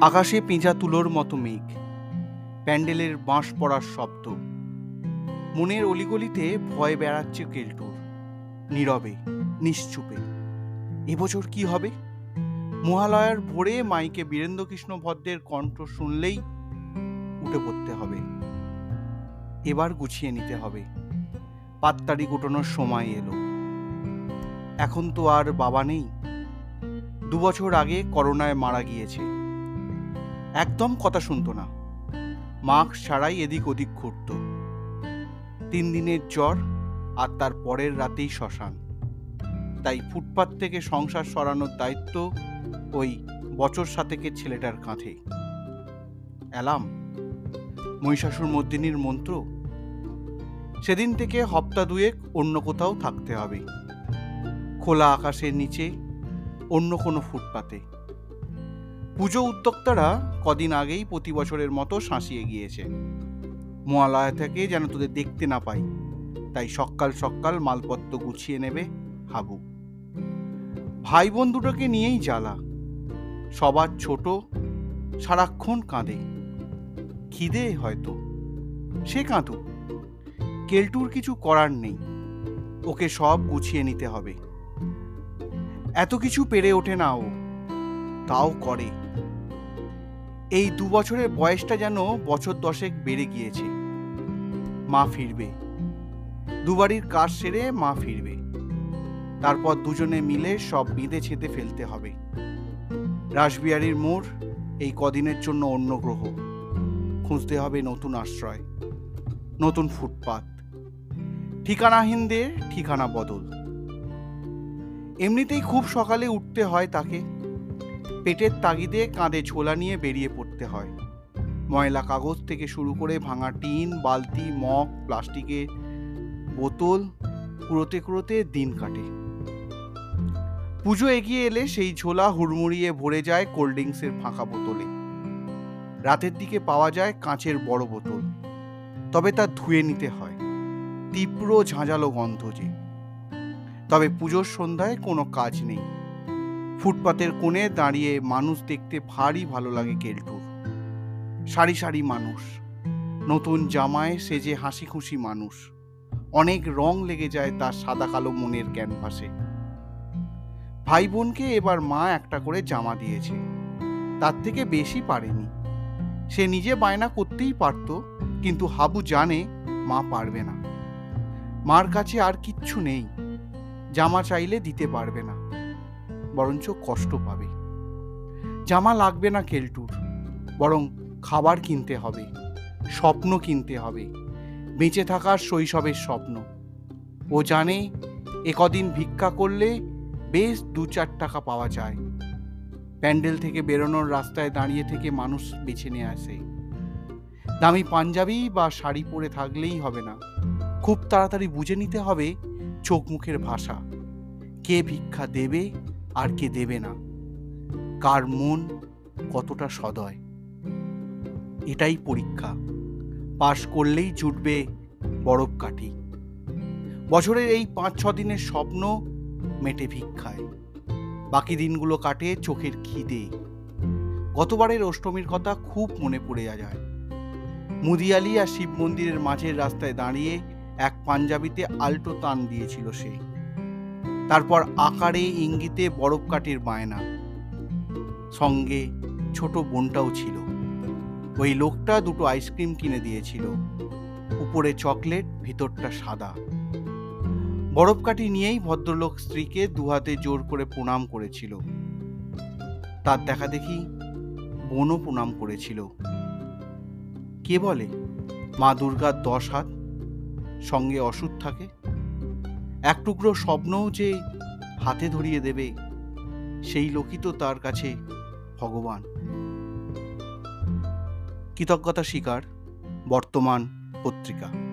আকাশে পেঁচা তুলোর মতো মেঘ। প্যান্ডেলের বাঁশ পড়ার শব্দ। মনের অলিগলিতে ভয় বেড়াচ্ছে কেলটুর। নীরবে, নিশ্চুপে। এবছর কি হবে? মহালয়ার ভোরে মাইকে বীরেন্দ্রকৃষ্ণ ভদ্রের কণ্ঠ শুনলেই উঠে পড়তে হবে। এবার গুছিয়ে নিতে হবে। পাত্তারি গুটানোর সময় এলো। এখন তো আর বাবা নেই। দুবছর আগে করোনায় মারা গিয়েছে। একদম কথা শুনতো না। মাস্ক ছাড়াই এদিক ওদিক ঘুরত। তিন দিনের জ্বর আর তার পরের রাতেই শ্মশান। তাই ফুটপাত থেকে সংসার সরানোর দায়িত্ব ওই বছর সাতেকের ছেলেটার কাঁধে। অ্যালাম মহিষাসুর মর্দিনীর মন্ত্র? সেদিন থেকে হপ্তা দুয়েক অন্য কোথাও থাকতে হবে। খোলা আকাশের নিচে অন্য কোনো ফুটপাতে। পুজো উদ্যোক্তারা কদিন আগেই প্রতি বছরের মতো শাঁসিয়ে গিয়েছে। মহালয়া থেকে যেন তোদের দেখতে না পাই, তাই সকাল সকাল মালপত্র গুছিয়ে নেবে হাবু। ভাই বোন দুটোকে নিয়েই জ্বালা। সবার ছোট, সারাক্ষণ কাঁদে। খিদে হয়তো, সে কাঁদুক। কেলটুর কিছু করার নেই, ওকে সব গুছিয়ে নিতে হবে। এত কিছু পেরে ওঠে না ও। তাও করে। এই দু বছরের বয়সটা যেন বছর দশেক বেড়ে গিয়েছে। মা ফিরবে। দুবারির কাজ সেরে মা ফিরবে। তারপর দুজনে মিলে সব বেঁধে ছেঁতে ফেলতে হবে। রাসবিহারীর মোড় এই কদিনের জন্য অন্য গ্রহ। খুঁজতে হবে নতুন আশ্রয়, নতুন ফুটপাত। ঠিকানাহীনদের ঠিকানা বদল। এমনিতেই খুব সকালে উঠতে হয় তাকে। পেটের তাগিদে কাঁধে ছোলা নিয়ে বেরিয়ে পড়তে হয়। ময়লা কাগজ থেকে শুরু করে ভাঙা টিন, বালতি, মগ, প্লাস্টিকের বোতল, কুড়োতে কুড়োতে দিন কাটে। পুজো এগিয়ে এলে সেই ঝোলা হুড়মুড়িয়ে ভরে যায় কোল্ড ড্রিঙ্কসের ফাঁকা বোতলে। রাতের দিকে পাওয়া যায় কাঁচের বড় বোতল। তবে তা ধুয়ে নিতে হয়। তীব্র ঝাঁঝালো গন্ধ যে। তবে পুজোর সন্ধ্যায় কোনো কাজ নেই। ফুটপাতের কোণে দাঁড়িয়ে মানুষ দেখতে ভারী ভালো লাগে কেলটুর। সারি সারি মানুষ। নতুন জামায় সেজে হাসি খুশি মানুষ। অনেক রং লেগে যায় তার সাদা কালো মনের ক্যানভাসে। ভাই বোনকে এবার মা একটা করে জামা দিয়েছে। তার থেকে বেশি পারেনি। সে নিজে বায়না করতেই পারত, কিন্তু হাবু জানে মা পারবে না। মার কাছে আর কিচ্ছু নেই। জামা চাইলে দিতে পারবে না। বরঞ্চ কষ্ট পাবে। জামা লাগবে না কেলটুর বরং খাবার কিনতে হবে, স্বপ্ন কিনতে হবে, বেঁচে থাকার শৈশবের স্বপ্ন। ও জানে একদিন ভিক্ষা করলে বেশ দু চার টাকা পাওয়া যায়। প্যান্ডেল থেকে বেরোনোর রাস্তায় দাঁড়িয়ে থেকে মানুষ বেছে নিয়ে আসে। দামি পাঞ্জাবি বা শাড়ি পরে থাকলেই হবে না। খুব তাড়াতাড়ি বুঝে নিতে হবে চোখ মুখের ভাষা। কে ভিক্ষা দেবে আর কে দেবে না। কার মন কতটা সদয়। এটাই পরীক্ষা। পাশ করলেই জুটবে বরফ কাঠি। বছরের এই পাঁচ ছ দিনের স্বপ্ন মেটে ভিক্ষায়। বাকি দিনগুলো কাটে চোখের খিদে। গতবারের অষ্টমীর কথা খুব মনে পড়ে যায়। মুদিয়ালি আর শিব মন্দিরের মাঝের রাস্তায় দাঁড়িয়ে এক পাঞ্জাবিতে আল্টো তান দিয়েছিল সে। তারপর আকারে ইঙ্গিতে বরফ কাটির বায়না। সঙ্গে ছোট বোনটাও ছিল। ওই লোকটা দুটো আইসক্রিম কিনে দিয়েছিল। উপরে চকলেট, ভিতরটা সাদা। বরফকাঠি নিয়েই ভদ্রলোক স্ত্রীকে দুহাতে জোর করে প্রণাম করেছিল। তার দেখা দেখি বোনও প্রণাম করেছিল। কে বলে? মা দুর্গার দশ হাত, সঙ্গে অসুখ থাকে। এক টুকরো স্বপ্নও যে হাতে ধরিয়ে দেবে, সেই লোকই তো তার কাছে ভগবান। কৃতজ্ঞতা স্বীকার, বর্তমান পত্রিকা।